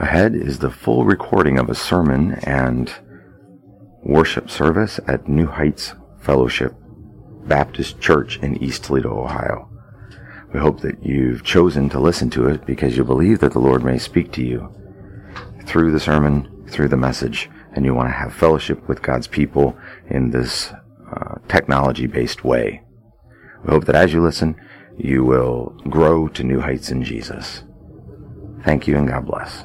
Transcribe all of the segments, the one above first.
Ahead is the full recording of a sermon and worship service at New Heights Fellowship Baptist Church in East Toledo, Ohio. We hope that you've chosen to listen to it because you believe that the Lord may speak to you through the sermon, through the message, and you want to have fellowship with God's people in this uh, technology based way. We hope that as you listen, you will grow to new heights in Jesus. Thank you and God bless.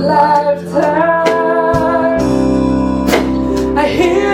lifetime. I hear.